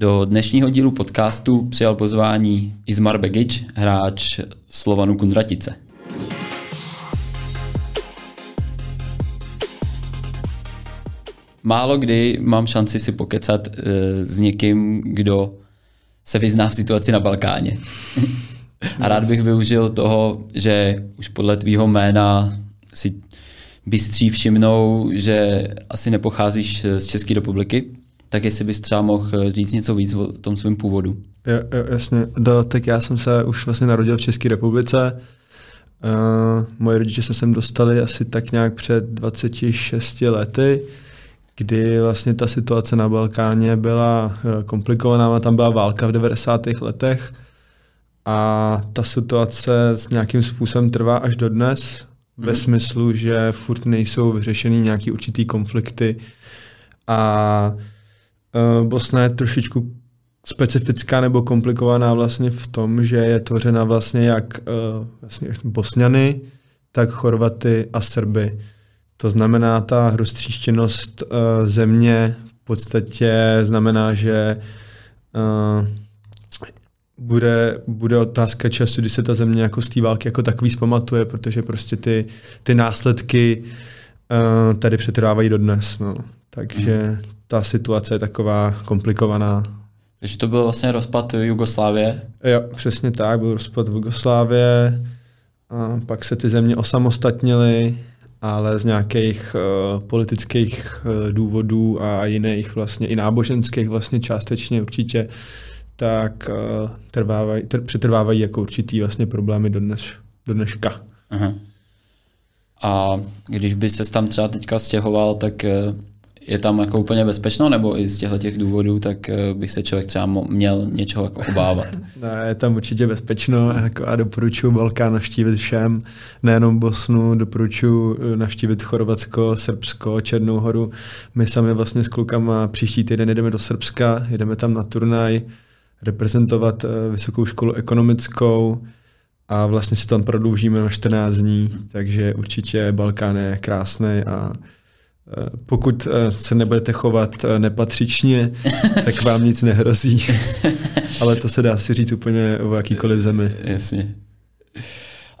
Do dnešního dílu podcastu přijal pozvání Izmar Begič, hráč Slovanu Kundratice. Málo kdy mám šanci si pokecat uh, s někým, kdo se vyzná v situaci na Balkáně. A rád bych využil toho, že už podle tvýho jména si bystří všimnou, že asi nepocházíš z České republiky, tak jestli bys třeba mohl říct něco víc o tom svém původu. Jo, jo, jasně. Do, tak já jsem se už vlastně narodil v České republice. Uh, moje rodiče se sem dostali asi tak nějak před 26 lety, kdy vlastně ta situace na Balkáně byla uh, komplikovaná, tam byla válka v 90. letech a ta situace s nějakým způsobem trvá až do dnes, mm. ve smyslu, že furt nejsou vyřešeny nějaký určitý konflikty a uh, Bosna je trošičku specifická nebo komplikovaná vlastně v tom, že je tvořena vlastně jak uh, vlastně Bosňany, tak Chorvaty a Srby. To znamená, ta roztříštěnost uh, země v podstatě znamená, že uh, bude, bude otázka času, kdy se ta země jako z té války jako takový zpamatuje, protože prostě ty, ty následky uh, tady přetrvávají dodnes. No. Takže mm. ta situace je taková komplikovaná. Takže to byl vlastně rozpad Jugoslávie? Jo, přesně tak, byl rozpad v Jugoslávie, a pak se ty země osamostatnily, ale z nějakých uh, politických uh, důvodů a jiných vlastně i náboženských vlastně částečně určitě tak uh, trvávají, tr- přetrvávají jako určitý vlastně problémy do, dneš, do dneška. Aha. A když by se tam třeba teďka stěhoval, tak eh, je tam jako úplně bezpečno, nebo i z těchto těch důvodů, tak eh, by se člověk třeba měl něčeho jako obávat? ne, je tam určitě bezpečno jako a doporučuji Balkán navštívit všem, nejenom Bosnu, doporučuji navštívit Chorvatsko, Srbsko, Černou horu. My sami vlastně s klukama příští týden jdeme do Srbska, jedeme tam na turnaj, reprezentovat eh, vysokou školu ekonomickou a vlastně si tam prodloužíme na 14 dní, takže určitě Balkán je krásný a eh, pokud eh, se nebudete chovat nepatřičně, tak vám nic nehrozí. Ale to se dá si říct úplně o jakýkoliv zemi. Jasně.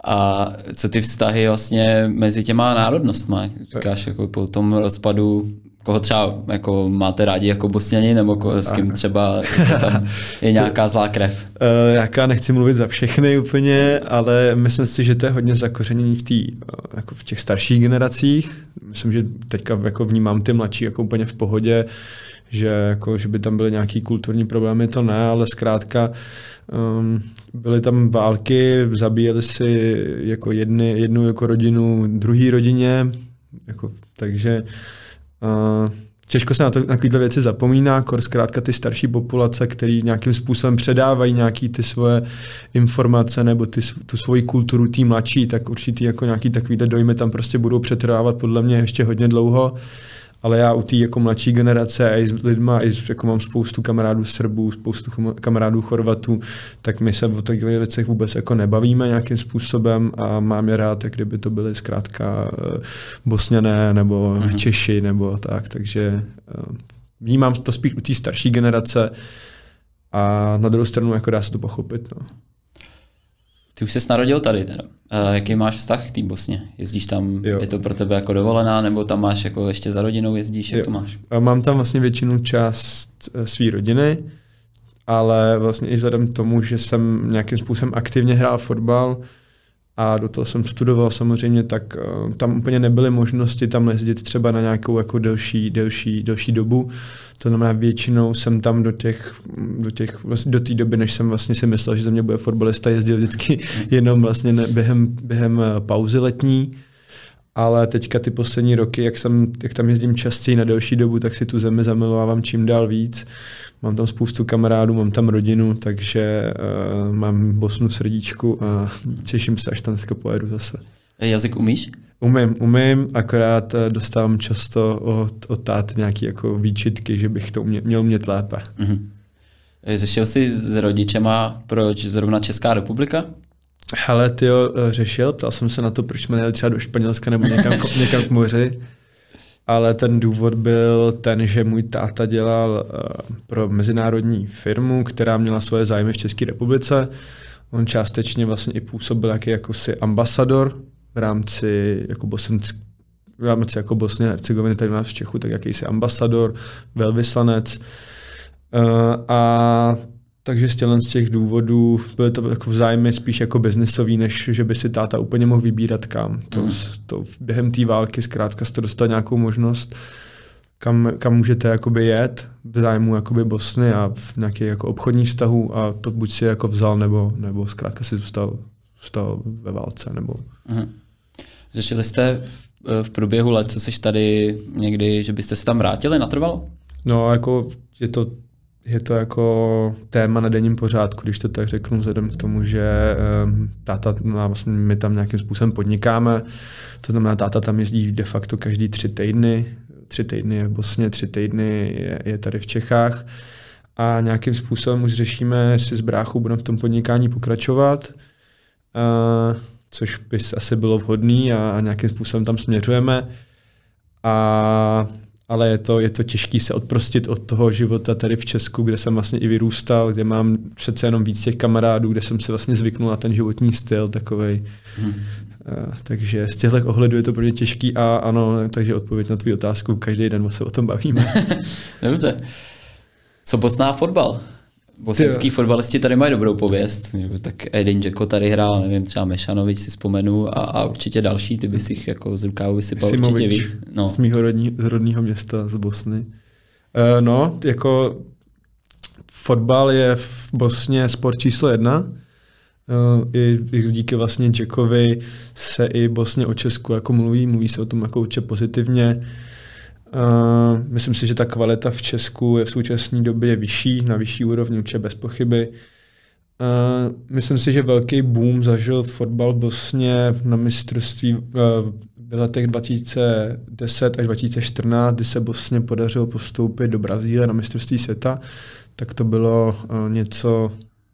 A co ty vztahy vlastně mezi těma národnostma? Říkáš jako po tom rozpadu koho třeba jako máte rádi jako bosňani, nebo ko, s kým třeba jako tam je nějaká zlá krev? Uh, jaká nechci mluvit za všechny úplně, ale myslím si, že to je hodně zakořenění v, tý, uh, jako v těch starších generacích. Myslím, že teďka jako vnímám ty mladší jako úplně v pohodě, že, jako, že by tam byly nějaký kulturní problémy, to ne, ale zkrátka um, byly tam války, zabíjeli si jako jedny, jednu jako rodinu druhý rodině, jako, takže Uh, těžko se na, to, na takovéhle věci zapomíná, kor zkrátka ty starší populace, který nějakým způsobem předávají nějaký ty svoje informace nebo ty, tu svoji kulturu tý mladší, tak určitě jako nějaký takovýhle dojmy tam prostě budou přetrvávat podle mě ještě hodně dlouho ale já u té jako mladší generace a i s lidma, i jako mám spoustu kamarádů Srbů, spoustu kamarádů Chorvatů, tak my se o těchto věcech vůbec jako nebavíme nějakým způsobem a mám je rád, tak kdyby to byly zkrátka uh, Bosňané nebo uh-huh. Češi nebo tak, takže uh, vnímám to spíš u té starší generace a na druhou stranu jako dá se to pochopit. No. Ty už jsi narodil tady teda. A jaký máš vztah k té Bosně? Jezdíš tam, jo. je to pro tebe jako dovolená, nebo tam máš jako ještě za rodinou jezdíš, jak jo. to máš? A mám tam vlastně většinu část eh, své rodiny, ale vlastně i vzhledem k tomu, že jsem nějakým způsobem aktivně hrál fotbal, a do toho jsem studoval samozřejmě, tak uh, tam úplně nebyly možnosti tam jezdit třeba na nějakou jako delší, delší, delší dobu. To znamená, většinou jsem tam do těch, do těch, vlastně do té doby, než jsem vlastně si myslel, že ze mě bude fotbalista, jezdil vždycky jenom vlastně ne, během, během eh, pauzy letní ale teďka ty poslední roky, jak, jsem, jak tam jezdím častěji na delší dobu, tak si tu zemi zamilovávám čím dál víc. Mám tam spoustu kamarádů, mám tam rodinu, takže uh, mám Bosnu v srdíčku a těším se, až tam dneska pojedu zase. Jazyk umíš? Umím, umím, akorát eh, dostávám často od, od tát nějaké jako výčitky, že bych to umě, měl umět lépe. Mm-hmm. Řešil jsi s rodičema, proč zrovna Česká republika? Hele, ty eh, řešil, ptal jsem se na to, proč jsme nejeli třeba do Španělska nebo někam, někam k moři. ale ten důvod byl ten, že můj táta dělal uh, pro mezinárodní firmu, která měla svoje zájmy v České republice. On částečně vlastně i působil jaký jakousi ambasador v rámci jako bosensk, v rámci jako Bosny a Hercegoviny, tady nás v Čechu, tak jakýsi ambasador, velvyslanec. Uh, a takže z z těch důvodů byly to jako vzájmy spíš jako biznisový, než že by si táta úplně mohl vybírat kam. To, mm. to během té války zkrátka jste dostal nějakou možnost, kam, kam můžete jakoby jet v zájmu jakoby Bosny a v nějaké jako obchodní vztahu a to buď si jako vzal, nebo, nebo zkrátka si zůstal, zůstal ve válce. Nebo... Mm. Řešili jste eh, v průběhu let, co jsi tady někdy, že byste se tam vrátili, natrvalo? No, jako je to je to jako téma na denním pořádku, když to tak řeknu, vzhledem k tomu, že um, táta má vlastně, my tam nějakým způsobem podnikáme, to znamená, táta tam jezdí de facto každý tři týdny, tři týdny je v Bosně, tři týdny je, je tady v Čechách. A nějakým způsobem už řešíme, jestli s bráchou budeme v tom podnikání pokračovat, uh, což by asi bylo vhodný a, a nějakým způsobem tam směřujeme. A ale je to, je to těžké se odprostit od toho života tady v Česku, kde jsem vlastně i vyrůstal, kde mám přece jenom víc těch kamarádů, kde jsem si vlastně zvyknul na ten životní styl takový. Hmm. Uh, takže z těchto ohledů je to pro mě těžký a ano, takže odpověď na tvou otázku, každý den se o tom bavíme. Dobře. Co Bosná fotbal? Bosenský fotbalisti tady mají dobrou pověst, tak Edin Dzeko tady hrál, nevím, třeba Mešanovič si vzpomenu a, a určitě další, ty by si jich jako z rukávu vysypal Simovič, určitě víc. No. Z mýho rodní, z rodního města, z Bosny. Uh, no, jako fotbal je v Bosně sport číslo jedna. Uh, i, I díky vlastně Jackovi se i Bosně o Česku jako mluví, mluví se o tom jako určitě pozitivně. Myslím si, že ta kvalita v Česku je v současné době vyšší, na vyšší úrovni, určitě bez pochyby. Uh, myslím si, že velký boom zažil fotbal v Bosně na mistrovství uh, v letech 2010 až 2014, kdy se Bosně podařilo postoupit do Brazílie na mistrovství světa, tak to bylo uh, něco,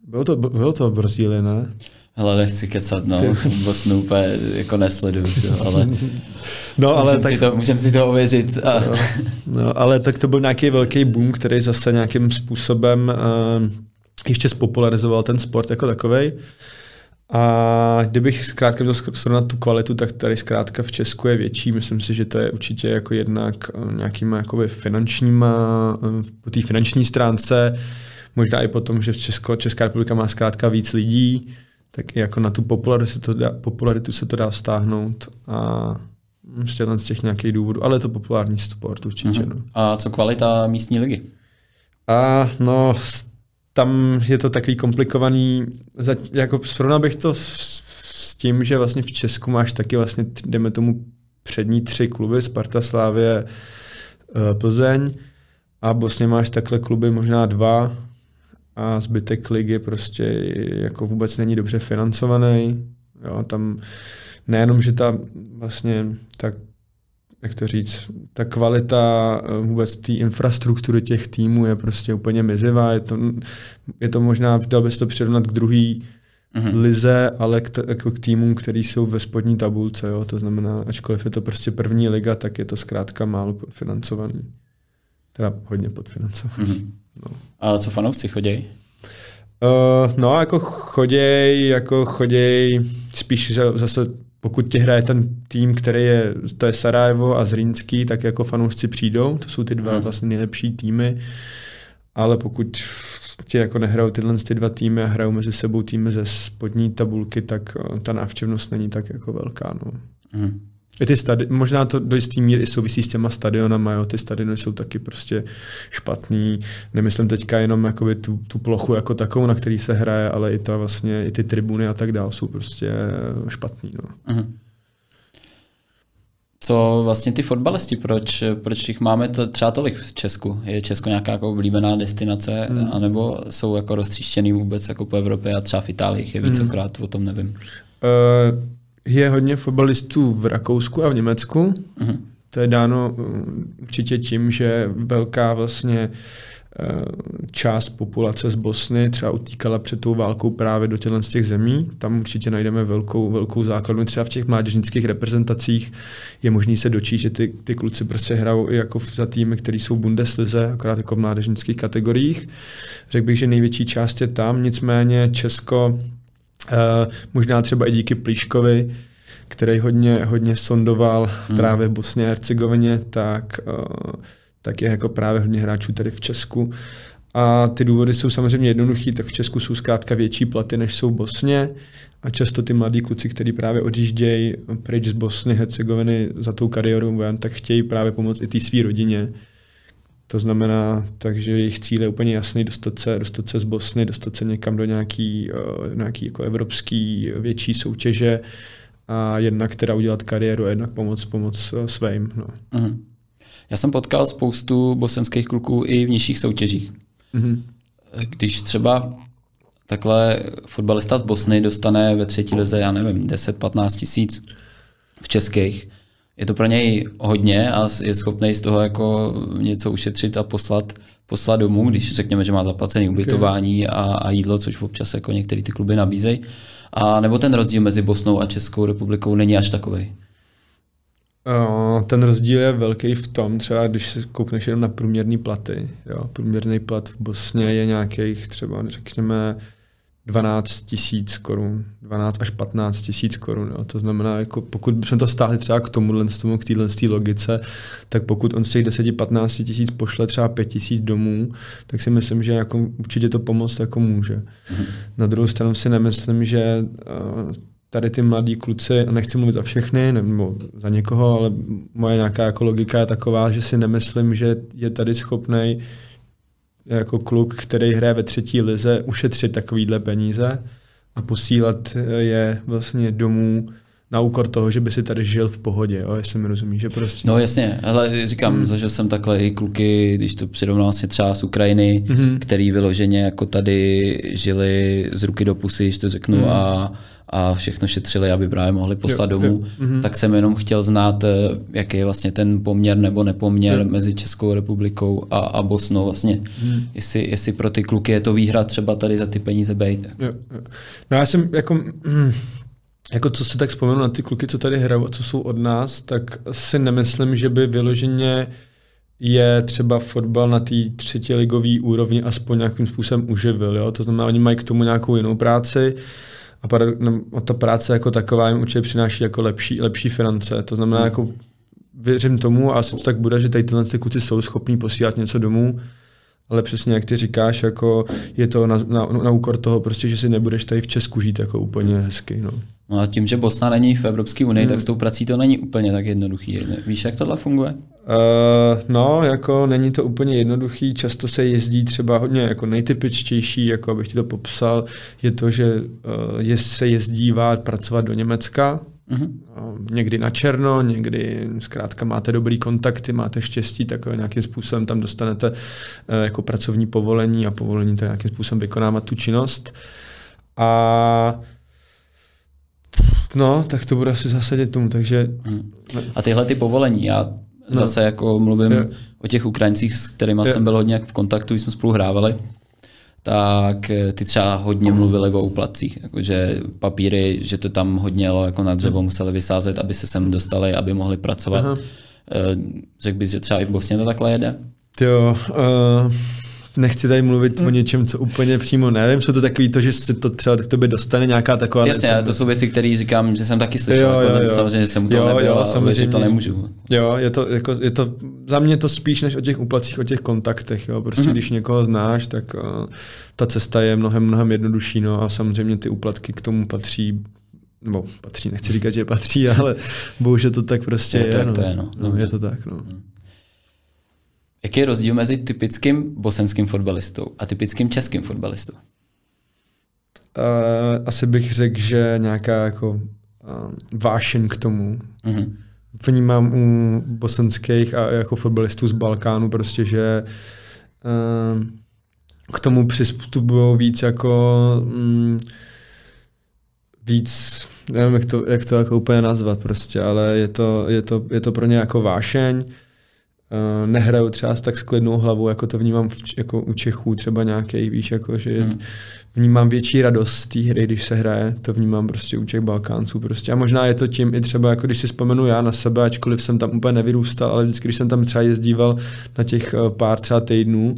bylo to, bylo to v Brazílii, ne? Hele, nechci kecat, no, Bosnu úplně jako nesleduju, ale, no, ale můžem, tak, si to, můžem si to ověřit. A... No, no, ale tak to byl nějaký velký boom, který zase nějakým způsobem uh, ještě spopularizoval ten sport jako takový. A kdybych zkrátka měl srovnat tu kvalitu, tak tady zkrátka v Česku je větší. Myslím si, že to je určitě jako jednak eh, nějakýma jakoby finančníma, eh, po té finanční stránce, možná i potom, že v Česko, Česká republika má zkrátka víc lidí, tak i jako na tu popularitu se to dá, popularitu se to dá stáhnout a ještě z těch nějakých důvodů, ale je to populární sport určitě. Uh-huh. No. A co kvalita místní ligy? A no, tam je to takový komplikovaný, jako srovnal bych to s, s tím, že vlastně v Česku máš taky vlastně, jdeme tomu přední tři kluby, Sparta, Slávě, eh, Plzeň a Bosně máš takhle kluby možná dva, a zbytek ligy prostě jako vůbec není dobře financovaný. Jo, tam nejenom, že ta vlastně tak jak to říct, ta kvalita eh, vůbec té infrastruktury těch týmů je prostě úplně mizivá. Je to, je to možná, dal bys to přirovnat k druhý mm-hmm. lize, ale k, t- jako k týmům, který jsou ve spodní tabulce. Jo? To znamená, ačkoliv je to prostě první liga, tak je to zkrátka málo financovaný. Teda hodně podfinancovaný. Mm-hmm. No. A co fanoušci chodí? Uh, no, jako choděj, jako choděj spíš zase pokud ti hraje ten tým, který je, to je Sarajevo a Zrínský, tak jako fanoušci přijdou, to jsou ty dva hmm. vlastně nejlepší týmy, ale pokud ti jako nehrajou tyhle ty dva týmy a hrajou mezi sebou týmy ze spodní tabulky, tak eh, ta návštěvnost není tak jako velká. No. Hmm. I ty stadi- možná to do jistý míry souvisí s těma stadionama, jo. ty stadiony jsou taky prostě špatný. Nemyslím teďka jenom jakoby tu, tu plochu jako takovou, na který se hraje, ale i ta vlastně, i ty tribuny a tak dále jsou prostě špatný. No. Uh-huh. Co vlastně ty fotbalisti, proč, proč jich máme to třeba tolik v Česku? Je Česko nějaká jako oblíbená destinace, hmm. anebo jsou jako roztříštěný vůbec jako po Evropě a třeba v Itálii je vícokrát, hmm. o tom nevím. Uh, je hodně fotbalistů v Rakousku a v Německu. Uh-huh. To je dáno uh, určitě tím, že velká vlastně část populace z Bosny třeba utíkala před tou válkou právě do těchto z těch zemí. Tam určitě najdeme velkou, velkou základnu. Třeba v těch mládežnických reprezentacích je možný se dočít, že ty, ty kluci prostě hrajou i jako za týmy, které jsou Bundeslize, akorát jako v mládežnických kategoriích. Řekl bych, že největší část je tam, nicméně Česko, možná třeba i díky Plíškovi, který hodně, hodně sondoval hmm. právě v Bosně a Hercegovině, tak, uh, tak je jako právě hodně hráčů tady v Česku. A ty důvody jsou samozřejmě jednoduchý, tak v Česku jsou zkrátka větší platy, než jsou v Bosně. A často ty mladí kluci, kteří právě odjíždějí pryč z Bosny, Hercegoviny za tou kariérou, tak chtějí právě pomoct i té své rodině. To znamená, takže jejich cíl je úplně jasný, dostat se, dostat se z Bosny, dostat se někam do nějaký, uh, nějaký jako evropský větší soutěže, a jednak teda udělat kariéru a jednak pomoct, pomoct eh, svým. No. Uh-huh. Já jsem potkal spoustu bosenských kluků i v nižších soutěžích. Uh-huh. Když třeba takhle fotbalista z Bosny dostane ve třetí lize, já nevím, 10-15 tisíc v českých, je to pro něj hodně a je schopný z toho jako něco ušetřit a poslat, poslat domů, když řekněme, že má zaplacený ubytování okay. a, a jídlo, což občas jako některé ty kluby nabízejí. A nebo ten rozdíl mezi Bosnou a Českou republikou není až takový? ten rozdíl je velký v tom, třeba když se koukneš jenom na průměrné platy. Jo, průměrný plat v Bosně je nějakých třeba, řekněme, 12 tisíc korun, 12 až 15 tisíc korun. To znamená, jako pokud bychom to stáhli třeba k tomu, k téhle logice, tak pokud on z těch 10-15 tisíc pošle třeba 5 tisíc domů, tak si myslím, že jako určitě to pomoct jako může. Mm-hmm. Na druhou stranu si nemyslím, že tady ty mladí kluci, nechci mluvit za všechny nebo za někoho, ale moje nějaká jako logika je taková, že si nemyslím, že je tady schopný jako kluk, který hraje ve třetí lize, ušetřit takovýhle peníze a posílat je vlastně domů na úkor toho, že by si tady žil v pohodě, jo, jestli mi rozumíš, že prostě... No jasně, ale říkám, hmm. zažil jsem takhle i kluky, když to přirovnal vlastně třeba z Ukrajiny, hmm. který vyloženě jako tady žili z ruky do pusy, když to řeknu, hmm. a a všechno šetřili, aby právě mohli poslat jo, domů, jo. Mm-hmm. tak jsem jenom chtěl znát, eh, jaký je vlastně ten poměr nebo nepoměr jo. mezi Českou republikou a, a Bosnou vlastně. Mm. Jestli, jestli pro ty kluky je to výhra třeba tady za ty peníze bejt. Jo, jo. No já jsem jako... Mm, jako co se tak vzpomenu na ty kluky, co tady hrajou a co jsou od nás, tak si nemyslím, že by vyloženě je třeba fotbal na té třetí ligové úrovni aspoň nějakým způsobem uživil. Jo? To znamená, oni mají k tomu nějakou jinou práci a, para, no, a ta práce jako taková jim určitě přináší jako lepší, lepší finance. To znamená, hmm. jako věřím tomu a asi to tak bude, že tady tyhle ty kluci jsou schopní posílat něco domů, ale přesně jak ty říkáš, jako je to na, na, na úkor toho, prostě, že si nebudeš tady v Česku žít jako úplně hezky. No. No a tím, že Bosna není v Evropské unii, hmm. tak s tou prací to není úplně tak jednoduchý. Víš, jak tohle funguje? Uh, no, jako není to úplně jednoduchý. Často se jezdí třeba hodně jako nejtypičtější, jako abych ti to popsal, je to, že uh, je, se jezdívá pracovat do Německa, Uh-huh. Někdy na černo, někdy zkrátka máte dobrý kontakty, máte štěstí, tak nějakým způsobem tam dostanete uh, jako pracovní povolení a povolení to nějakým způsobem vykonávat tu činnost. A No, tak to bude asi zásadě tomu, takže... Hmm. A tyhle ty povolení, já no. zase jako mluvím je. o těch Ukrajincích, s kterými je. jsem byl hodně v kontaktu, když jsme spolu hrávali, tak eh, ty třeba hodně mluvili o úplacích, jakože papíry, že to tam hodně jelo jako na dřevo, museli vysázet, aby se sem dostali, aby mohli pracovat. Aha. Eh, řekl bys, že třeba i v Bosně to takhle jede? Jo, uh, nechci tady mluvit hmm. o něčem, co úplně přímo nevím. Jsou to takový to, že se to třeba k tobě dostane nějaká taková... Jasně, to jsou věci, které říkám, že jsem taky slyšel. Jo, jako jo, jo. Samozřejmě jsem u toho jo, nebyl, jo, samozřejmě, že to nemůžu. Jo, je to, jako, je to za mě to spíš než o těch úplacích, o těch kontaktech. Jo. Prostě mm-hmm. když někoho znáš, tak uh, ta cesta je mnohem, mnohem jednodušší. No, a samozřejmě ty úplatky k tomu patří nebo patří, nechci říkat, že patří, ale bohužel to tak prostě je. je tak no. to je, no. no je to tak, no. Hmm. Jaký je rozdíl mezi typickým bosenským fotbalistou a typickým českým fotbalistou? Uh, asi bych řekl, že nějaká jako uh, vášeň k tomu. Uh-huh. Vnímám u bosenských a jako fotbalistů z Balkánu prostě, že uh, k tomu přistupují víc jako um, víc, nevím, jak to, jak to jako úplně nazvat prostě, ale je to, je to, je to pro ně jako vášeň uh, nehrajou třeba s tak sklidnou hlavou, jako to vnímám v, jako u Čechů třeba nějaký, víš, jako že hmm. vnímám větší radost z té hry, když se hraje, to vnímám prostě u těch Balkánců prostě a možná je to tím i třeba, jako když si vzpomenu já na sebe, ačkoliv jsem tam úplně nevyrůstal, ale vždycky, když jsem tam třeba jezdíval na těch uh, pár třeba týdnů,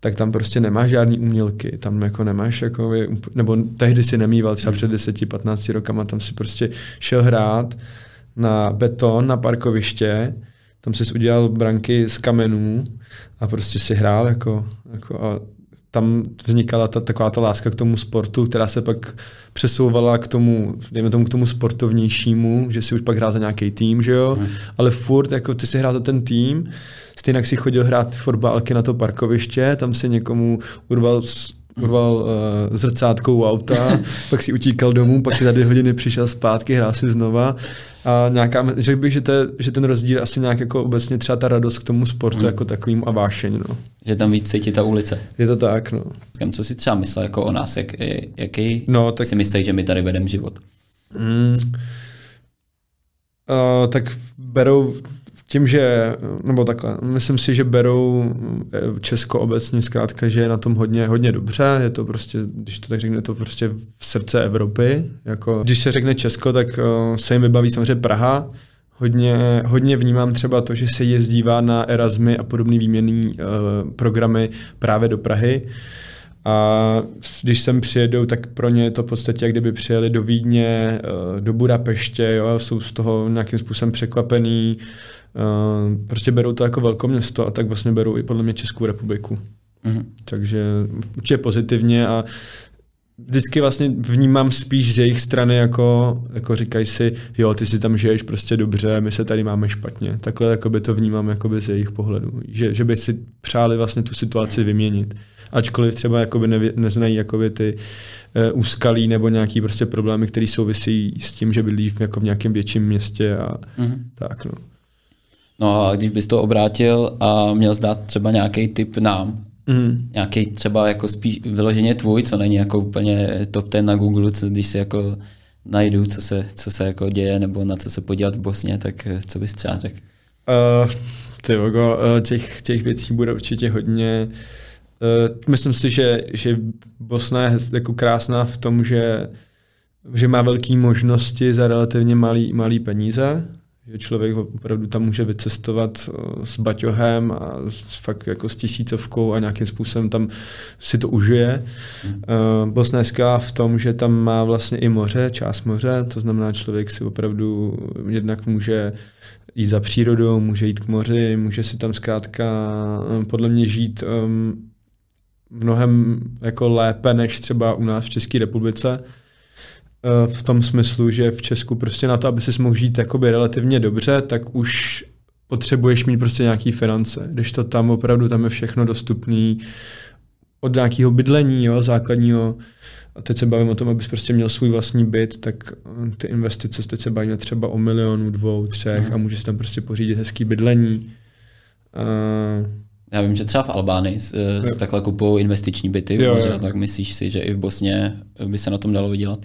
tak tam prostě nemáš žádný umělky, tam jako nemáš, jako, nebo tehdy si nemýval třeba před 10-15 rokama, tam si prostě šel hrát na beton, na parkoviště, tam si udělal branky z kamenů a prostě si hrál jako, jako a tam vznikala ta, taková ta láska k tomu sportu, která se pak přesouvala k tomu, dejme tomu k tomu sportovnějšímu, že si už pak hrál za nějaký tým, že jo, hmm. ale furt jako ty si hrál za ten tým, stejně si chodil hrát fotbalky na to parkoviště, tam si někomu urval urval uh, zrcátkou auta, pak si utíkal domů, pak si za dvě hodiny přišel zpátky, hrál si znova a nějaká, řekl bych, že, to, že ten rozdíl je asi nějak jako obecně třeba ta radost k tomu sportu hmm. jako takovým a vášeň, no. Že tam víc cítí ta ulice. Je to tak, no. Co si třeba myslel jako o nás, jak, jaký no, tak... si myslíš, že my tady vedeme život? Mm. Uh, tak berou tím, že, nebo takhle, myslím si, že berou eh, Česko obecně zkrátka, že je na tom hodně, hodně dobře, je to prostě, když to tak řekne, to prostě v srdce Evropy. Jako, když se řekne Česko, tak uh, se jim vybaví samozřejmě Praha, Hodně, hodně vnímám třeba to, že se jezdívá na Erasmy a podobné výměnné uh, programy právě do Prahy. A když sem přijedou, tak pro ně je to v podstatě, jak kdyby přijeli do Vídně, do Budapeště, jo, jsou z toho nějakým způsobem překvapený, Uh, prostě berou to jako velkoměsto a tak vlastně berou i podle mě Českou republiku. Mm-hmm. Takže určitě pozitivně a vždycky vlastně vnímám spíš z jejich strany jako, jako říkají si, jo, ty si tam žiješ prostě dobře, my se tady máme špatně. Takhle by to vnímám jakoby z jejich pohledu. Že, že by si přáli vlastně tu situaci vyměnit. Ačkoliv třeba jakoby nevě, neznají jakoby ty uh, úskalí nebo nějaký prostě problémy, které souvisí s tím, že bydlí v, jako v nějakém větším městě a mm-hmm. tak no. No a když bys to obrátil a měl zdát třeba nějaký tip nám, mm. nějaký třeba jako spíš vyloženě tvůj, co není jako úplně top ten na Google, co když si jako najdu, co se, co se jako děje, nebo na co se podívat v Bosně, tak eh, co bys třeba řekl? Uh, ty vogo, uh, těch, těch věcí bude určitě hodně. Uh, myslím si, že, že Bosna je jako krásná v tom, že, že má velké možnosti za relativně malý, malý peníze že člověk opravdu tam může vycestovat eh, s baťohem a s, fakt jako s tisícovkou a nějakým způsobem tam si to užije. Hmm. Bosna je v tom, že tam má vlastně i moře, část moře, to znamená, člověk si opravdu jednak může jít za přírodou, může jít k moři, může si tam zkrátka eh, podle mě žít um, mnohem jako lépe než třeba u nás v České republice. Eh, v tom smyslu, že v Česku prostě na to, aby si mohl žít jakoby relativně dobře, tak už potřebuješ mít prostě nějaký finance. Když to tam opravdu, tam je všechno dostupný od nějakého bydlení, jo, základního, a teď se bavím o tom, abys prostě měl svůj vlastní byt, tak eh, ty investice, teď se bavíme třeba o milionu, dvou, třech mm. a můžeš tam prostě pořídit hezký bydlení. Uh, já vím, že třeba v Albánii s, takhle kupují investiční byty, jo, jo. tak myslíš si, že i v Bosně by se na tom dalo vydělat?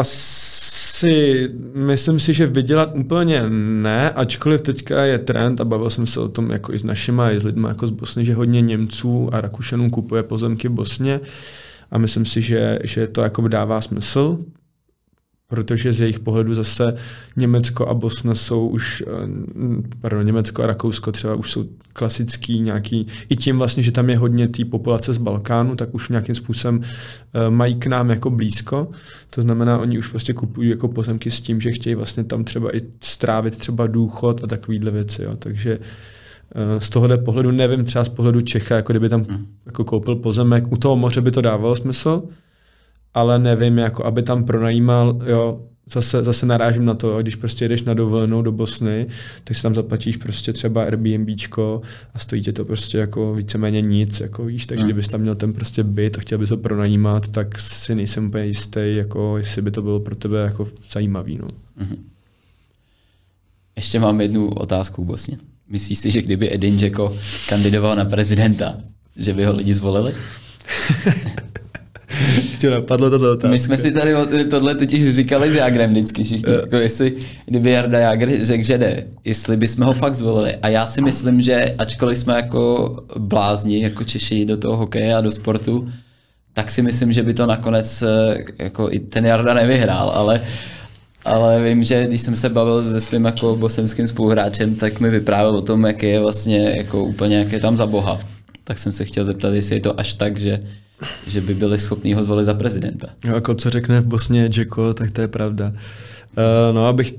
Asi myslím si, že vydělat úplně ne, ačkoliv teďka je trend a bavil jsem se o tom jako i s našima, i s lidmi jako z Bosny, že hodně Němců a Rakušanů kupuje pozemky v Bosně a myslím si, že, že to jako dává smysl, protože z jejich pohledu zase Německo a Bosna jsou už, eh, pardon, Německo a Rakousko třeba už jsou klasický nějaký, i tím vlastně, že tam je hodně té populace z Balkánu, tak už nějakým způsobem eh, mají k nám jako blízko, to znamená, oni už prostě kupují jako pozemky s tím, že chtějí vlastně tam třeba i strávit třeba důchod a takovýhle věci, jo. takže eh, z tohohle pohledu nevím, třeba z pohledu Čecha, jako kdyby tam hmm. jako koupil pozemek, u toho moře by to dávalo smysl, ale nevím, jako aby tam pronajímal, jo, zase, zase narážím na to, když prostě jedeš na dovolenou do Bosny, tak si tam zaplatíš prostě třeba Airbnbčko a stojí tě to prostě jako víceméně nic, jako víš, takže mm. kdybys tam měl ten prostě byt a chtěl bys ho pronajímat, tak si nejsem úplně jistý, jako jestli by to bylo pro tebe jako zajímavý, no. Mm-hmm. Ještě mám jednu otázku v Bosně. Myslíš si, že kdyby Edin Dzeko kandidoval na prezidenta, že by ho lidi zvolili? Tě napadlo tohle otázka. My jsme si tady tohle totiž říkali s Jagrem vždycky všichni. Jako jestli, kdyby Jarda Jagr řekl, že jde, jestli bychom ho fakt zvolili. A já si myslím, že ačkoliv jsme jako blázni, jako Češi do toho hokeje a do sportu, tak si myslím, že by to nakonec eh, jako i ten Jarda nevyhrál, ale ale vím, že když jsem se bavil se svým jako bosenským spoluhráčem, tak mi vyprávěl o tom, jak je vlastně jako úplně, jak je tam za boha. Tak jsem se chtěl zeptat, jestli je to až tak, že, že by byli schopni ho zvolit za prezidenta. No, jako co řekne v Bosně Jacko, tak to je pravda. Uh, no, abych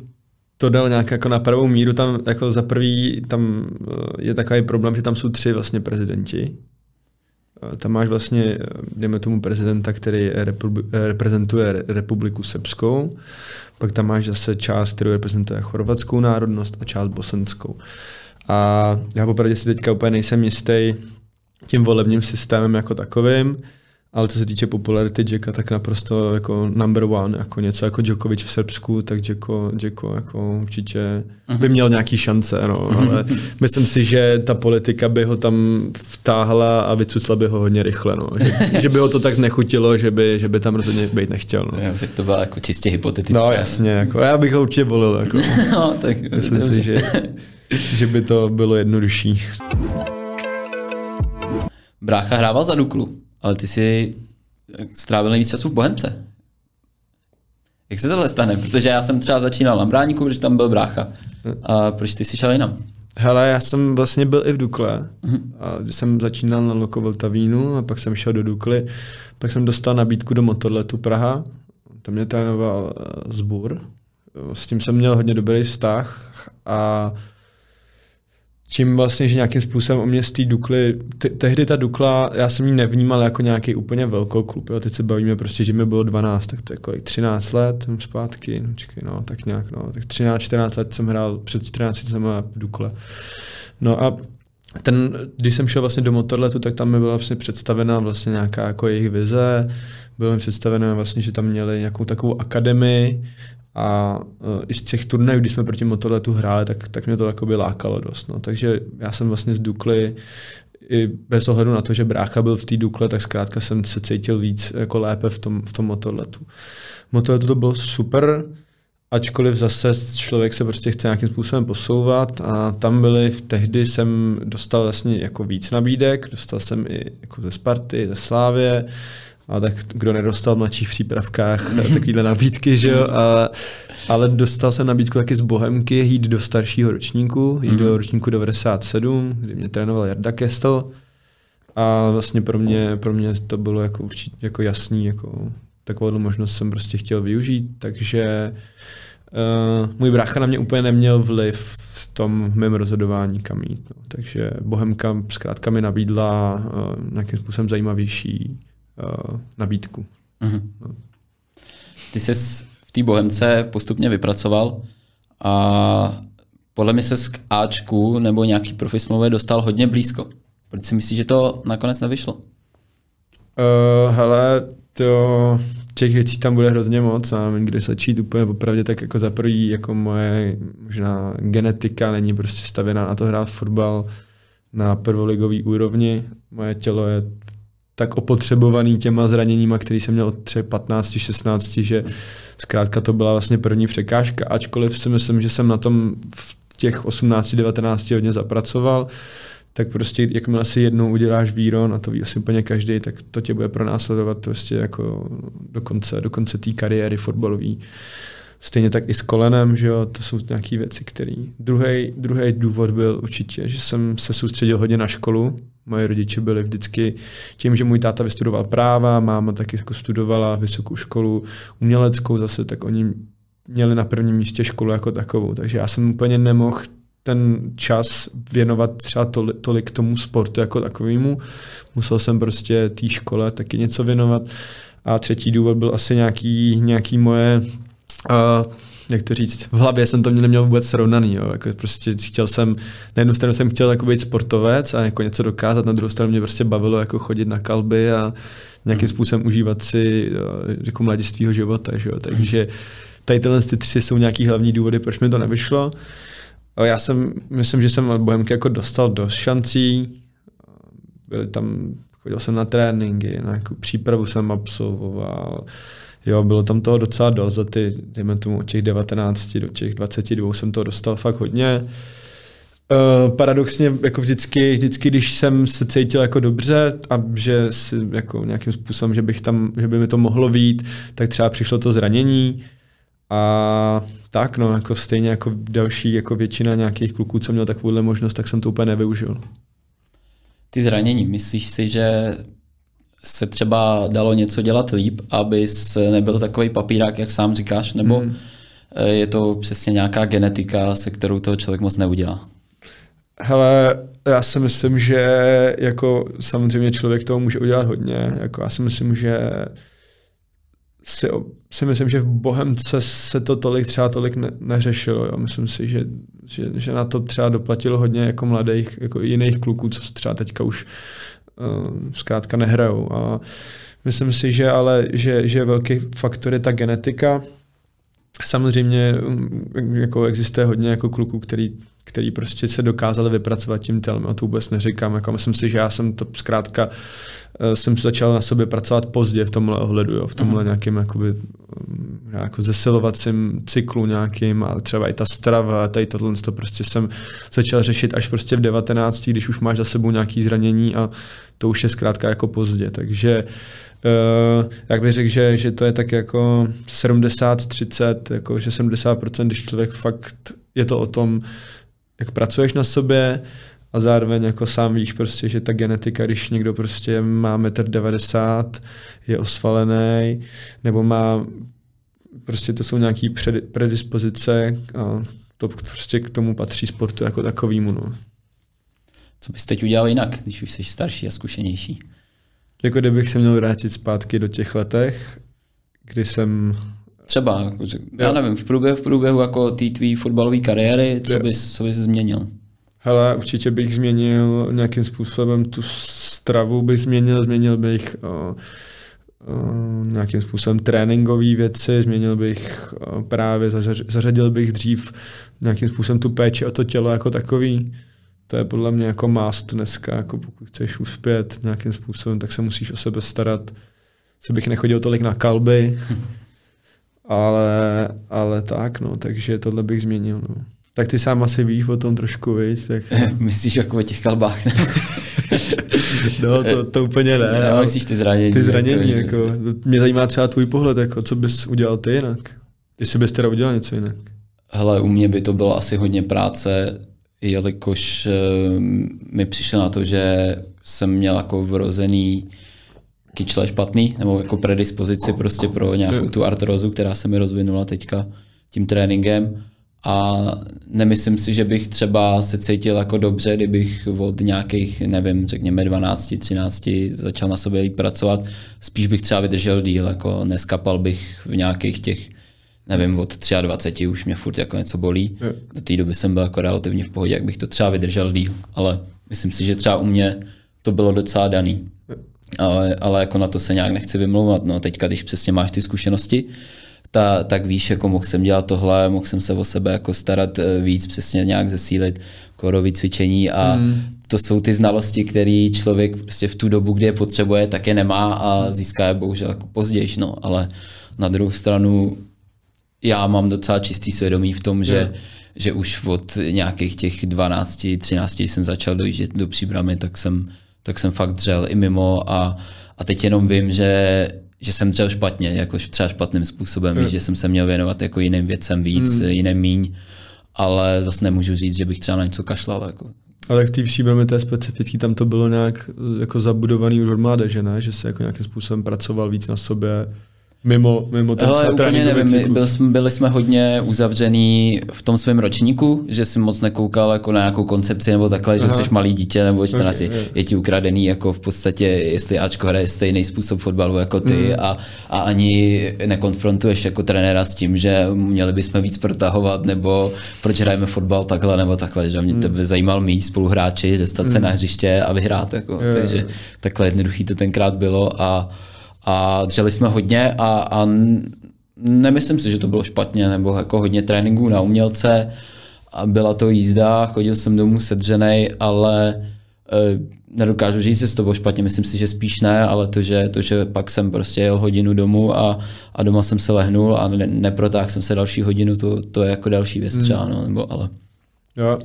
to dal nějak jako na pravou míru, tam jako za prvý tam eh, je takový problém, že tam jsou tři vlastně prezidenti. Eh, tam máš vlastně, dejme tomu prezidenta, který reprezentuje republiku srbskou, pak tam máš zase část, kterou reprezentuje chorvatskou národnost a část bosenskou. A já popravdě si teďka úplně nejsem jistý tím volebním systémem jako takovým, ale co se týče popularity Jacka, tak naprosto jako number one, jako něco jako Djokovic v Srbsku, tak Jacko, Jacko jako určitě uh-huh. by měl nějaký šance, no, uh-huh. ale myslím si, že ta politika by ho tam vtáhla a vycucla by ho hodně rychle, no, že, že by ho to tak znechutilo, že by, že by tam rozhodně být nechtěl. No. Jo, tak to bylo jako čistě hypotetické. No jasně, jako, já bych ho určitě volil. Jako. no, tak myslím si, že, že by to bylo jednodušší. Brácha hrával za Duklu. Ale ty si strávil nejvíc času v Bohemce. Jak se tohle stane? Protože já jsem třeba začínal na Bráníku, protože tam byl brácha. A proč ty jsi šel jinam? Hele, já jsem vlastně byl i v Dukle. Uh-huh. A když jsem začínal na Loko Vltavínu a pak jsem šel do Dukly, pak jsem dostal nabídku do Motorletu Praha. Tam mě trénoval eh, Zbur. S tím jsem měl hodně dobrý vztah a čím vlastně, že nějakým způsobem o mě z té Dukly, te- tehdy ta Dukla, já jsem ji nevnímal jako nějaký úplně velký klub, jo. teď se bavíme prostě, že mi bylo 12, tak to je kolik, 13 let jsem zpátky, no, čekaj, no, tak nějak, no, tak 13, 14 let jsem hrál, před 14 jsem hrál v Dukle. No a ten, když jsem šel vlastně do Motorletu, tak tam mi byla vlastně představena vlastně nějaká jako jejich vize, bylo mi představeno vlastně, že tam měli nějakou takovou akademii a uh, i z těch turnajů, když jsme proti Motorletu hráli, tak, tak mě to jakoby lákalo dost. No. Takže já jsem vlastně z Dukly i bez ohledu na to, že brácha byl v té Dukle, tak zkrátka jsem se cítil víc jako lépe v tom, v tom motorletu. Motorletu to bylo super, ačkoliv zase člověk se prostě chce nějakým způsobem posouvat a tam byly, v tehdy jsem dostal vlastně jako víc nabídek, dostal jsem i jako ze Sparty, ze Slávě, a tak kdo nedostal v mladších přípravkách takovýhle nabídky, že jo, a, ale dostal jsem nabídku taky z Bohemky jít do staršího ročníku, jít mm-hmm. do mhm. ročníku 97, kdy mě trénoval Jarda Kestel a vlastně pro mě, pro mě to bylo jako, jako jasný, jako takovou možnost jsem prostě chtěl využít, takže uh, můj brácha na mě úplně neměl vliv v tom mém rozhodování kam jít. No. Takže Bohemka zkrátka mi nabídla uh, nějakým způsobem zajímavější uh, nabídku. Mm-hmm. No. Ty jsi v té Bohemce postupně vypracoval a podle mě se k Ačku nebo nějaký profi dostal hodně blízko. Proč si myslíš, že to nakonec nevyšlo? Uh, hele, to těch věcí tam bude hrozně moc a nevím, kde začít úplně popravdě, tak jako za prvý, jako moje možná genetika není prostě stavěná na to hrát fotbal na prvoligový úrovni. Moje tělo je tak opotřebovaný těma zraněníma, který jsem měl od 3, 15, 16, že zkrátka to byla vlastně první překážka, ačkoliv si myslím, že jsem na tom v těch 18, 19 hodně zapracoval, tak prostě jakmile si jednou uděláš víron, a to ví asi úplně každý, tak to tě bude pronásledovat prostě jako do konce, do konce té kariéry fotbalové. Stejně tak i s kolenem, že jo, to jsou nějaké věci, které... Druhý důvod byl určitě, že jsem se soustředil hodně na školu, Moje rodiče byli vždycky tím, že můj táta vystudoval práva, máma taky jako studovala vysokou školu uměleckou zase, tak oni měli na prvním místě školu jako takovou, takže já jsem úplně nemohl ten čas věnovat třeba tolik, tolik tomu sportu jako takovému. Musel jsem prostě té škole taky něco věnovat. A třetí důvod byl asi nějaký, nějaký moje uh, jak to říct, v hlavě jsem to mě neměl vůbec srovnaný, jo. Jako prostě chtěl jsem, na jednu stranu jsem chtěl jako být sportovec a jako něco dokázat, na druhou stranu mě prostě bavilo jako chodit na kalby a nějakým hmm. způsobem užívat si jako mladistvýho života, že jo. Takže tady tyhle ty tři jsou nějaký hlavní důvody, proč mi to nevyšlo. Já jsem, myslím, že jsem od Bohemky jako dostal dost šancí, byly tam chodil jsem na tréninky, na nějakou přípravu jsem absolvoval, jo, bylo tam toho docela dost, za ty, dejme tomu od těch 19 do těch 22 jsem to dostal fakt hodně. Uh, paradoxně jako vždycky, vždycky, když jsem se cítil jako dobře a že si jako nějakým způsobem, že bych tam, že by mi to mohlo vít, tak třeba přišlo to zranění a tak no, jako stejně jako další, jako většina nějakých kluků, co měl takovouhle možnost, tak jsem to úplně nevyužil. Ty zranění, myslíš si, že se třeba dalo něco dělat líp, abys nebyl takový papírák, jak sám říkáš, nebo hmm. je to přesně nějaká genetika, se kterou toho člověk moc neudělá? Hele, já si myslím, že jako samozřejmě člověk toho může udělat hodně. Jako já si myslím, že si, si myslím, že v Bohemce se to tolik třeba tolik ne, neřešilo. Jo. Myslím si, že, že, že, na to třeba doplatilo hodně jako mladých, jako jiných kluků, co třeba teďka už zkrátka nehrajou. A myslím si, že ale, že, že velký faktor je ta genetika. Samozřejmě mm, jako existuje hodně jako kluků, který který prostě se dokázali vypracovat tím tělem. A to vůbec neříkám. Jako myslím si, že já jsem to zkrátka eh, jsem začal na sobě pracovat pozdě v tomhle ohledu, jo, v tomhle uh-huh. nějakým jakoby, mm, jako zesilovacím cyklu nějakým a třeba i ta strava, tady tohle to prostě jsem začal řešit až prostě v 19, když už máš za sebou nějaký zranění a to už je zkrátka jako pozdě, takže Uh, jak bych řekl, že, že to je tak jako 70-30, jako že 70%, když člověk fakt je to o tom, jak pracuješ na sobě a zároveň jako sám víš prostě, že ta genetika, když někdo prostě má 1,90 m, je osvalený, nebo má prostě to jsou nějaké predispozice a to prostě k tomu patří sportu jako takovýmu. No. Co bys teď udělal jinak, když už jsi starší a zkušenější? Jako kdybych se měl vrátit zpátky do těch letech, kdy jsem Třeba, jako, já nevím, v průběhu, v průběhu jako té tvý fotbalové kariéry, co bys, co bys změnil? Hele, určitě bych změnil nějakým způsobem tu stravu, bych změnil, změnil bych uh, uh, nějakým způsobem tréninkové věci, změnil bych uh, právě, zařadil bych dřív nějakým způsobem tu péči o to tělo jako takový. To je podle mě jako mást dneska, jako pokud chceš uspět nějakým způsobem, tak se musíš o sebe starat. Se bych nechodil tolik na kalby, Ale, ale tak, no, takže tohle bych změnil, no. Tak ty sám asi víš o tom trošku, víš, tak... Myslíš jako o těch kalbách, ne? no, to, to úplně ne. No, myslíš ty zranění. Ty zranění, jako, jako, mě zajímá třeba tvůj pohled, jako, co bys udělal ty jinak? Jestli bys teda udělal něco jinak? Hele, u mě by to bylo asi hodně práce, jelikož uh, mi přišlo na to, že jsem měl jako vrozený kyčle špatný, nebo jako predispozici prostě pro nějakou tu artrozu, která se mi rozvinula teďka tím tréninkem. A nemyslím si, že bych třeba se cítil jako dobře, kdybych od nějakých, nevím, řekněme 12, 13 začal na sobě líp pracovat. Spíš bych třeba vydržel díl, jako neskapal bych v nějakých těch, nevím, od 23 už mě furt jako něco bolí. Do té doby jsem byl jako relativně v pohodě, jak bych to třeba vydržel díl. Ale myslím si, že třeba u mě to bylo docela daný ale, ale jako na to se nějak nechci vymlouvat. No, teďka, když přesně máš ty zkušenosti, ta, tak víš, jako mohl jsem dělat tohle, mohl jsem se o sebe jako starat eh, víc, přesně nějak zesílit korový cvičení a mm. to jsou ty znalosti, které člověk prostě v tu dobu, kdy je potřebuje, tak je nemá a získá je bohužel jako později, no, ale na druhou stranu já mám docela čistý svědomí v tom, že, že už od nějakých těch 12, 13 jsem začal dojíždět do příbramy, tak jsem tak jsem fakt dřel i mimo a, a teď jenom vím, že, že jsem dřel špatně, jako třeba špatným způsobem, mm. že jsem se měl věnovat jako jiným věcem víc, mm. jiným míň, ale zase nemůžu říct, že bych třeba na něco kašlal. Jako. Ale v té příbrami je specifický, tam to bylo nějak jako zabudovaný od mládeže, ne? že se jako nějakým způsobem pracoval víc na sobě, Mimo, mimo ten Hele, úplně nevím, byli, jsme, byli jsme hodně uzavřený v tom svém ročníku, že si moc nekoukal jako na nějakou koncepci nebo takhle, Aha. že jsi malý dítě nebo 14 okay, je, je ti ukradený jako v podstatě, jestli Ačko hraje stejný způsob fotbalu jako ty mm. a, a ani nekonfrontuješ jako trenéra s tím, že měli bychom víc protahovat nebo proč hrajeme fotbal takhle nebo takhle, že mě mm. tebe zajímal mít spoluhráči, dostat mm. se na hřiště a vyhrát. Jako. Je, Takže takhle jednoduchý to tenkrát bylo a a dřeli jsme hodně a, a nemyslím si, že to bylo špatně, nebo jako hodně tréninků na umělce a byla to jízda, chodil jsem domů sedřenej, ale e, nedokážu říct, že s tobou špatně, myslím si, že spíš ne, ale to, že, to, že pak jsem prostě jel hodinu domů a, a doma jsem se lehnul a ne, neprotáhl jsem se další hodinu, to, to je jako další věc třeba, no, nebo ale... Jo.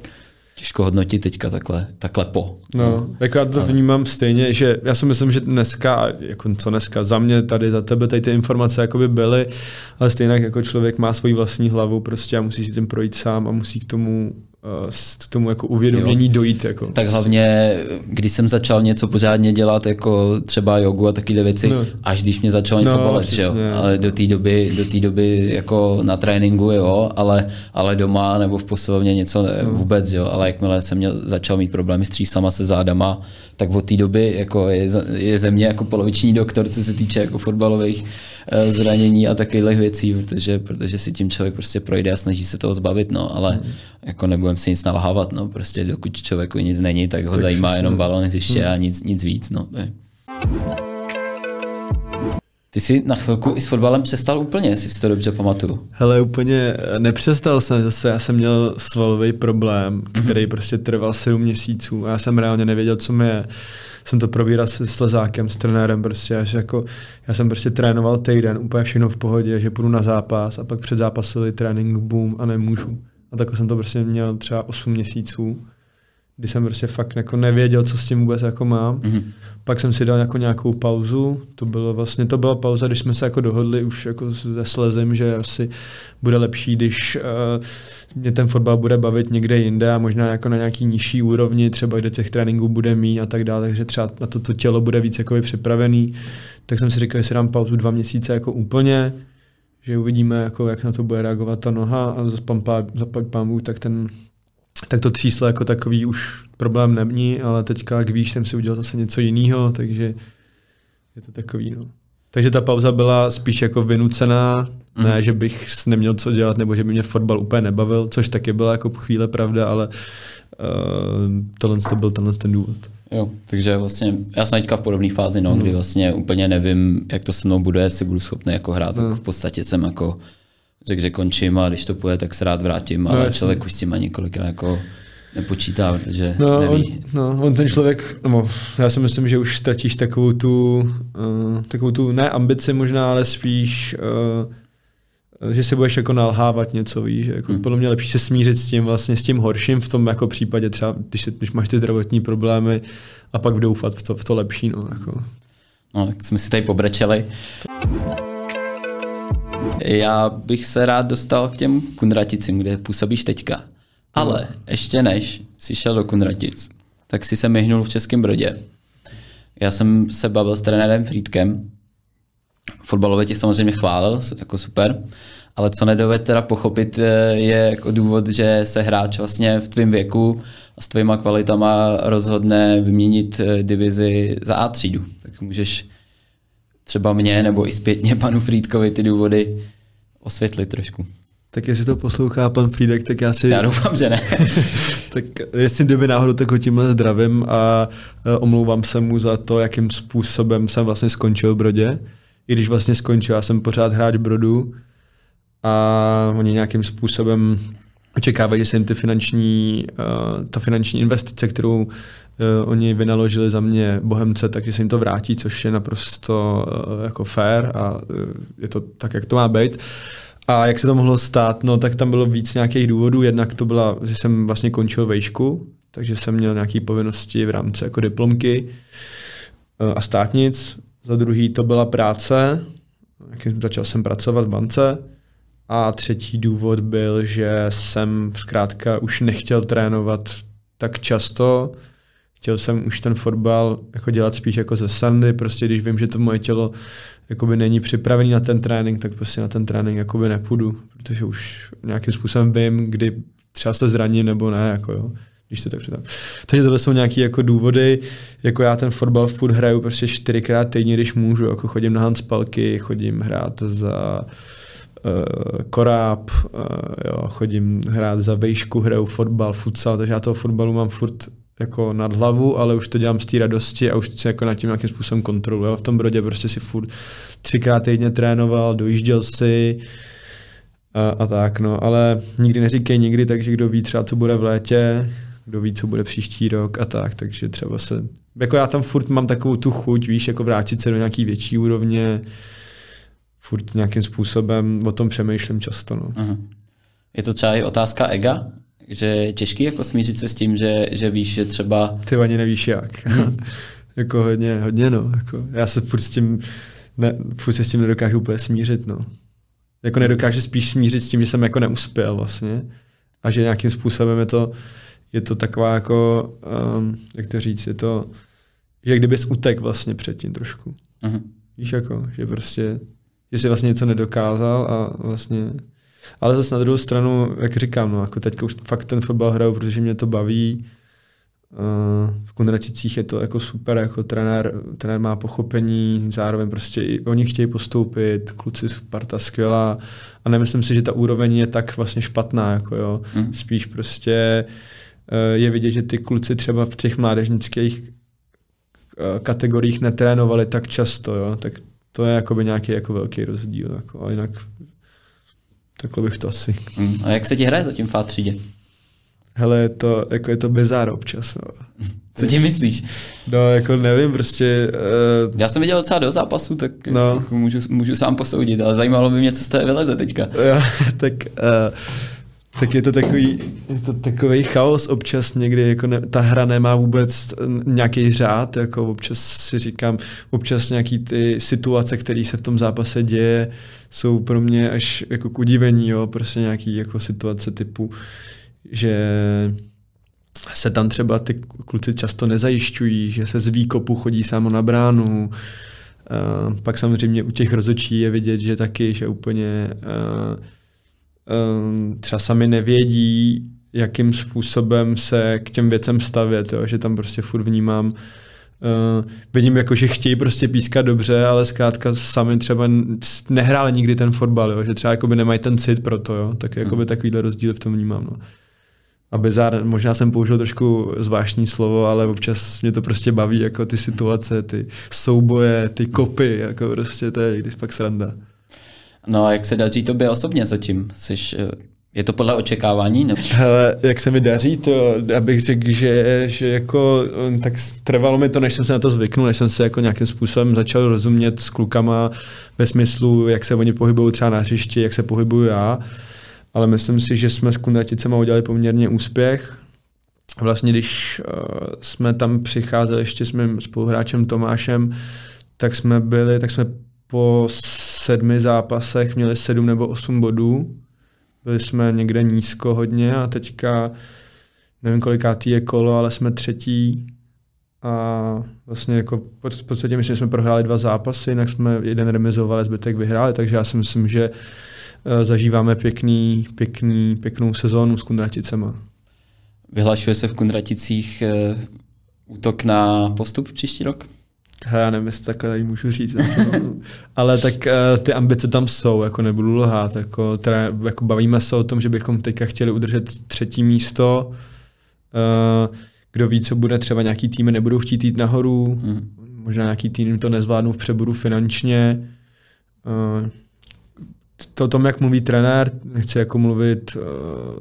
Těžko hodnotit teďka takhle, takhle po. No, jako já to ale... vnímám stejně, že já si myslím, že dneska, jako co dneska, za mě tady, za tebe tady ty informace jakoby byly, ale stejně jako člověk má svoji vlastní hlavu prostě a musí si tím projít sám a musí k tomu k tomu jako uvědomění jo. dojít. Jako. Tak hlavně, když jsem začal něco pořádně dělat, jako třeba jogu a takové věci, no. až když mě začalo něco no, bolet, že jo. Ale do té doby, do té doby jako na tréninku, jo, ale, ale doma nebo v posilovně něco ne, no. vůbec, jo. Ale jakmile jsem měl, začal mít problémy s třísama se zádama, tak od té doby jako je, je ze mě jako poloviční doktor, co se týče jako fotbalových zranění a takových věcí, protože, protože si tím člověk prostě projde a snaží se toho zbavit, no, ale mm. jako nebudem si nic nalhávat, no, prostě dokud člověku nic není, tak ho tak zajímá jenom no. balon hřiště mm. a nic, nic víc, no. To je. Ty jsi na chvilku i s fotbalem přestal úplně, jestli si to dobře pamatuju. Hele, úplně nepřestal jsem zase, já jsem měl svalový problém, mhm. který mm-hmm. prostě trval 7 měsíců a já jsem reálně nevěděl, co mi je. Jsem to probíral s slezákem, s trenérem prostě, až jako, já jsem prostě trénoval týden, úplně všechno v pohodě, že půjdu na zápas a pak před zápasový trénink, boom, a nemůžu. A tak jsem to prostě měl třeba 8 měsíců kdy jsem prostě fakt jako nevěděl, co s tím vůbec jako mám. Mm-hmm. Pak jsem si dal jako nějakou pauzu, to bylo vlastně, to byla pauza, když jsme se jako dohodli už jako se slezem, že asi bude lepší, když uh, mě ten fotbal bude bavit někde jinde a možná jako na nějaký nižší úrovni, třeba kde těch tréninků bude mít a tak dále, takže třeba na to, to tělo bude víc jako připravený. Tak jsem si říkal, že si dám pauzu dva měsíce jako úplně, že uvidíme, jako, jak na to bude reagovat ta noha a za pán tak ten tak to tříslo jako takový už problém není, ale teďka, jak víš, jsem si udělal zase něco jiného, takže je to takový, no. Takže ta pauza byla spíš jako vynucená, mm. ne, že bych neměl co dělat, nebo že by mě fotbal úplně nebavil, což taky byla jako chvíle pravda, ale uh, tohle to byl tenhle ten důvod. Jo, takže vlastně já jsem teďka v podobné fázi, no, mm. kdy vlastně úplně nevím, jak to se mnou bude, jestli budu schopný jako hrát, mm. tak v podstatě jsem jako řekl, že končím a když to půjde, tak se rád vrátím, no, ale jasný. člověk už s tím ani kolikrát jako nepočítá, protože no, neví. On, no, on ten člověk, no, já si myslím, že už ztratíš takovou tu, uh, takovou tu, ne ambici možná, ale spíš, uh, že si budeš jako nalhávat něco, víš, jako hmm. podle mě lepší se smířit s tím vlastně, s tím horším v tom jako případě třeba, když, se, když máš ty zdravotní problémy a pak doufat v to, v to lepší, no, jako. No, tak jsme si tady pobrečeli. Já bych se rád dostal k těm Kunraticím, kde působíš teďka. Ale ještě než jsi šel do Kunratic, tak si se myhnul v Českém Brodě. Já jsem se bavil s trenérem Friedkem. Fotbalově tě samozřejmě chválil, jako super. Ale co nedoved teda pochopit, eh, je jako důvod, že se hráč vlastně v tvém věku a s tvýma kvalitama rozhodne vyměnit eh, divizi za A třídu. Tak můžeš třeba mě nebo i zpětně panu Frýdkovi ty důvody osvětlit trošku. Tak jestli to poslouchá pan Friedek, tak já si... Já doufám, že ne. tak jestli kdyby náhodou, tak ho tímhle zdravím a e, omlouvám se mu za to, jakým způsobem jsem vlastně skončil v Brodě. I když vlastně skončil, já jsem pořád hráč Brodu a oni nějakým způsobem očekávají, že se jim ty finanční, uh, ta finanční investice, kterou uh, oni vynaložili za mě Bohemce, takže se jim to vrátí, což je naprosto uh, jako fair a je to tak, jak to má být. A jak se to mohlo stát? No tak tam bylo víc nějakých důvodů. Jednak to byla, že jsem vlastně končil vejšku, takže jsem měl nějaké povinnosti v rámci jako diplomky a státnic. Za druhý to byla práce, začal jsem pracovat v bance, a třetí důvod byl, že jsem zkrátka už nechtěl trénovat tak často. Chtěl jsem už ten fotbal jako dělat spíš jako ze sandy, prostě když vím, že to moje tělo jakoby není připravený na ten trénink, tak prostě na ten trénink jakoby nepůjdu, protože už nějakým způsobem vím, kdy třeba se zraním nebo ne, jako jo, když to tak předám. Takže tohle jsou nějaké jako důvody, jako já ten fotbal furt hraju prostě čtyřikrát týdně, když můžu, jako chodím na Hanspalky, chodím hrát za koráb, uh, jo, chodím hrát za vejšku, hraju fotbal, futsal, takže já toho fotbalu mám furt jako nad hlavu, ale už to dělám z té radosti a už se jako nad tím nějakým způsobem kontroluji. V tom brodě prostě si furt třikrát týdně trénoval, dojížděl si a, a tak, no, ale nikdy neříkej nikdy, takže kdo ví třeba, co bude v létě, kdo ví, co bude příští rok a tak, takže třeba se, jako já tam furt mám takovou tu chuť, víš, jako vrátit se do nějaký větší úrovně, furt nějakým způsobem o tom přemýšlím často, no. Je to třeba i otázka ega? Že je těžký jako smířit se s tím, že, že víš, že třeba... Ty ani nevíš jak. jako hodně, hodně no. Jako, já se furt s tím, ne, furt se s tím nedokážu úplně smířit, no. Jako nedokážu spíš smířit s tím, že jsem jako neuspěl vlastně a že nějakým způsobem je to, je to taková jako, um, jak to říct, je to, že kdybys utek vlastně předtím trošku. Uh-huh. Víš jako, že prostě, že jsi vlastně něco nedokázal a vlastně, ale zase na druhou stranu, jak říkám, no, jako teďka už fakt ten fotbal hraju, protože mě to baví, v Kunraticích je to jako super, jako trenér, trenér má pochopení, zároveň prostě i oni chtějí postoupit, kluci Sparta skvělá a nemyslím si, že ta úroveň je tak vlastně špatná, jako jo. Mm. Spíš prostě eh, je vidět, že ty kluci třeba v těch mládežnických eh, kategoriích netrénovali tak často, jo, tak to je jakoby nějaký jako velký rozdíl, jako, a jinak takhle bych to asi. Mm. A jak se ti hraje zatím v třídě? hele, je to, jako je to bizár občas, no. Co ti myslíš? No, jako nevím, prostě... Uh... Já jsem viděl docela do zápasu, tak no. jako můžu, můžu sám posoudit, ale zajímalo by mě, co z té vyleze teďka. Ja, tak, uh, tak je to takový, je to takový chaos občas někdy, jako ne, ta hra nemá vůbec nějaký řád, jako občas si říkám, občas nějaký ty situace, které se v tom zápase děje, jsou pro mě až jako k udivení, jo, prostě nějaký jako situace typu, že se tam třeba ty kluci často nezajišťují, že se z výkopu chodí samo na bránu. Uh, pak samozřejmě u těch rozočí je vidět, že taky, že úplně uh, třeba sami nevědí, jakým způsobem se k těm věcem stavět, jo? že tam prostě furt vnímám, uh, vidím jako, že chtějí prostě pískat dobře, ale zkrátka sami třeba nehráli nikdy ten fotbal, jo? že třeba jakoby nemají ten cit pro to, jo? tak jakoby hmm. takovýhle rozdíl v tom vnímám. No a bizár, možná jsem použil trošku zvláštní slovo, ale občas mě to prostě baví, jako ty situace, ty souboje, ty kopy, jako prostě to je když pak sranda. No a jak se daří tobě osobně zatím? Jsi, eh, je to podle očekávání? Nebo? Hele, jak se mi daří, to abych řekl, že, že jako, tak trvalo mi to, než jsem se na to zvyknul, než jsem se jako nějakým způsobem začal rozumět s klukama ve smyslu, jak se oni pohybují třeba na hřišti, jak se pohybuju já ale myslím si, že jsme s Kunraticema udělali poměrně úspěch. Vlastně když uh, jsme tam přicházeli ještě s mým spoluhráčem Tomášem, tak jsme byli, tak jsme po sedmi zápasech měli sedm nebo osm bodů. Byli jsme někde nízko hodně a teďka nevím kolikátý je kolo, ale jsme třetí a vlastně jako v podstatě myslím, že jsme prohráli dva zápasy, jinak jsme jeden remizovali, zbytek vyhráli, takže já si myslím, že Eh, zažíváme pěkný, pěkný, pěknou sezónu s Kunraticema. Vyhlašuje se v Kunraticích uh, útok na postup příští rok? Já nevím, jestli takhle tady můžu říct. Ale tak uh, ty ambice tam jsou, jako nebudu lhát. Jako, teda, jako bavíme se o tom, že bychom teďka chtěli udržet třetí místo. Uh, kdo ví, co bude, třeba nějaký týmy nebudou chtít jít nahoru, hmm. možná nějaký tým to nezvládnou v přeboru finančně. Uh, to tom, jak mluví trenér, nechci jako mluvit uh,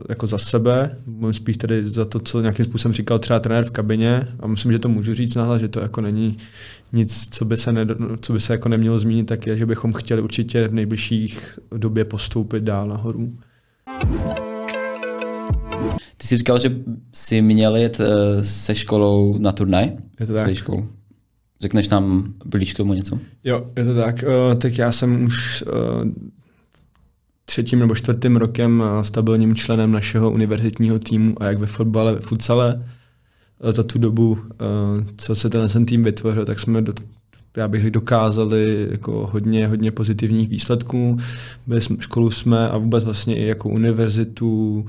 jako za sebe, mluvím spíš tedy za to, co nějakým způsobem říkal třeba trenér v kabině a myslím, že to můžu říct nahlas, že to jako není nic, co by se, ne, co by se jako nemělo zmínit, tak je, že bychom chtěli určitě v nejbližších době postoupit dál nahoru. Ty jsi říkal, že jsi měl jet uh, se školou na turnaj? Je to tak. Školou. Řekneš nám blíž k tomu něco? Jo, je to tak. Uh, tak já jsem už uh, třetím nebo čtvrtým rokem stabilním členem našeho univerzitního týmu a jak ve fotbale, ve futsale. Za tu dobu, co se ten tým vytvořil, tak jsme do, já bych dokázali jako hodně, hodně pozitivních výsledků. Byli jsme, školu jsme a vůbec vlastně i jako univerzitu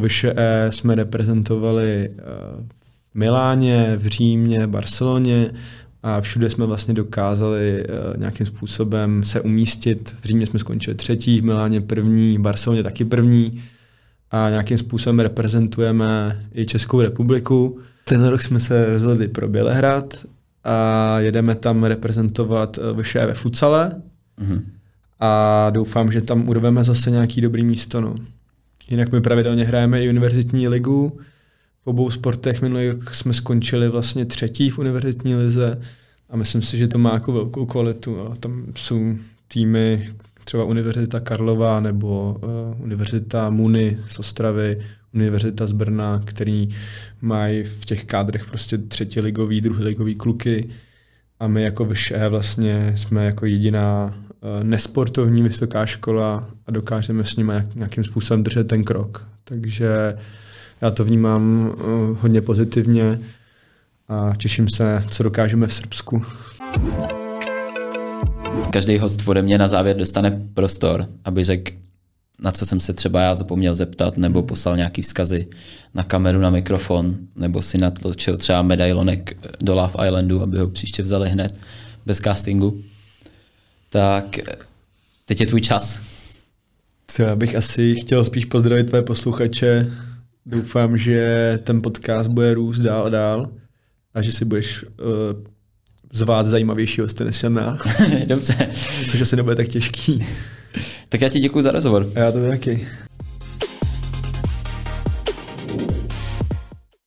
vyše E jsme reprezentovali v Miláně, v Římě, v Barceloně a všude jsme vlastně dokázali uh, nějakým způsobem se umístit. V Římě jsme skončili třetí, v Miláně první, v Barceloně taky první a nějakým způsobem reprezentujeme i Českou republiku. Ten rok jsme se rozhodli pro Bělehrad a jedeme tam reprezentovat eh, vyše ve futsale mm-hmm. a doufám, že tam urveme zase nějaký dobrý místo. No. Jinak my pravidelně hrajeme i univerzitní ligu, v obou sportech minulý rok jsme skončili vlastně třetí v univerzitní lize a myslím si, že to má jako velkou kvalitu. Jo. Tam jsou týmy, třeba Univerzita Karlova nebo uh, Univerzita Muny z Ostravy, Univerzita z Brna, který mají v těch kádrech prostě třetí ligový, druhý ligový kluky a my jako VŠE vlastně jsme jako jediná uh, nesportovní vysoká škola a dokážeme s nimi nějakým způsobem držet ten krok. Takže já to vnímám uh, hodně pozitivně a těším se, co dokážeme v Srbsku. Každý host ode mě na závěr dostane prostor, aby řekl, na co jsem se třeba já zapomněl zeptat, nebo poslal nějaký vzkazy na kameru, na mikrofon, nebo si natločil třeba medailonek do Love Islandu, aby ho příště vzali hned bez castingu. Tak teď je tvůj čas. Co já bych asi chtěl spíš pozdravit tvé posluchače. Doufám, že ten podcast bude růst dál a dál a že si budeš uh, zvát zajímavější hosty než jsem já. Dobře. Což asi nebude tak těžký. tak já ti děkuji za rozhovor. Já to taky.